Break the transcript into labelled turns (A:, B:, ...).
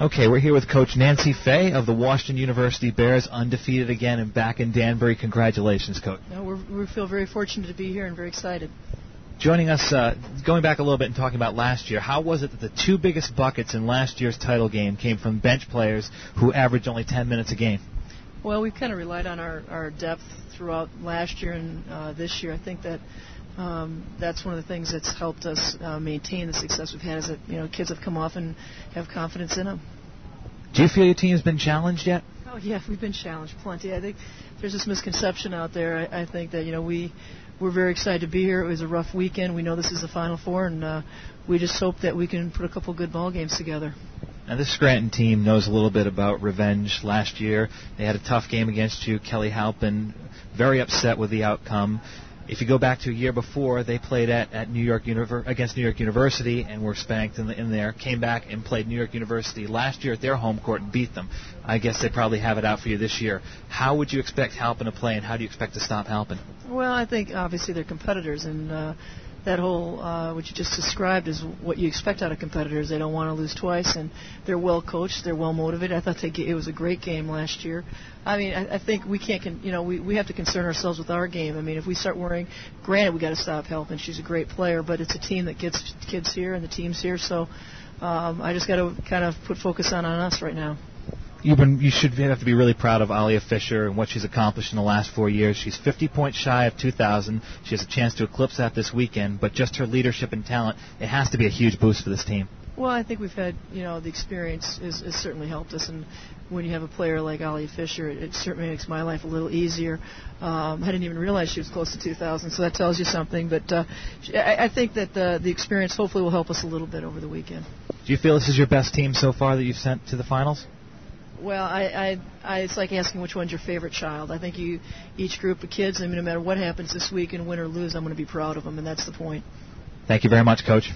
A: Okay, we're here with Coach Nancy Fahey of the Washington University Bears, undefeated again and back in Danbury. Congratulations, Coach.
B: No, we feel very fortunate to be here and very excited.
A: Joining us, uh, going back a little bit and talking about last year, how was it that the two biggest buckets in last year's title game came from bench players who averaged only 10 minutes a game?
B: Well, we've kind of relied on our, our depth throughout last year and uh, this year. I think that um, that's one of the things that's helped us uh, maintain the success we've had is that you know kids have come off and have confidence in them.
A: Do you feel your team's been challenged yet?
B: Oh yeah, we've been challenged plenty. I think there's this misconception out there. I, I think that you know we we're very excited to be here. It was a rough weekend. We know this is the Final Four, and uh, we just hope that we can put a couple good ball games together.
A: Now, this Scranton team knows a little bit about revenge. Last year, they had a tough game against you. Kelly Halpin, very upset with the outcome. If you go back to a year before, they played at, at New York Univer- against New York University and were spanked in, the, in there. Came back and played New York University last year at their home court and beat them. I guess they probably have it out for you this year. How would you expect Halpin to play, and how do you expect to stop Halpin?
B: Well, I think obviously they're competitors, and uh, that whole uh, what you just described is what you expect out of competitors. They don't want to lose twice, and they're well coached. They're well motivated. I thought they, it was a great game last year. I mean, I, I think we can't, con- you know, we we have to concern ourselves with our game. I mean, if we start worrying, granted, we got to stop Halpin. She's a great player, but it's a team that gets kids here and the team's here. So um, I just got to kind of put focus on on us right now
A: you've been you should have to be really proud of Alia Fisher and what she's accomplished in the last four years. She's 50 points shy of 2,000. She has a chance to eclipse that this weekend, but just her leadership and talent, it has to be a huge boost for this team.
B: Well, I think we've had, you know, the experience has, has certainly helped us, and when you have a player like Alia Fisher, it, it certainly makes my life a little easier. Um, I didn't even realize she was close to 2,000, so that tells you something. But uh, I, I think that the, the experience hopefully will help us a little bit over the weekend.
A: Do you feel this is your best team so far that you've sent to the finals?
B: Well, I, I, I, it's like asking which one's your favorite child. I think you, each group of kids. I mean, no matter what happens this week, and win or lose, I'm going to be proud of them, and that's the point.
A: Thank you very much, Coach.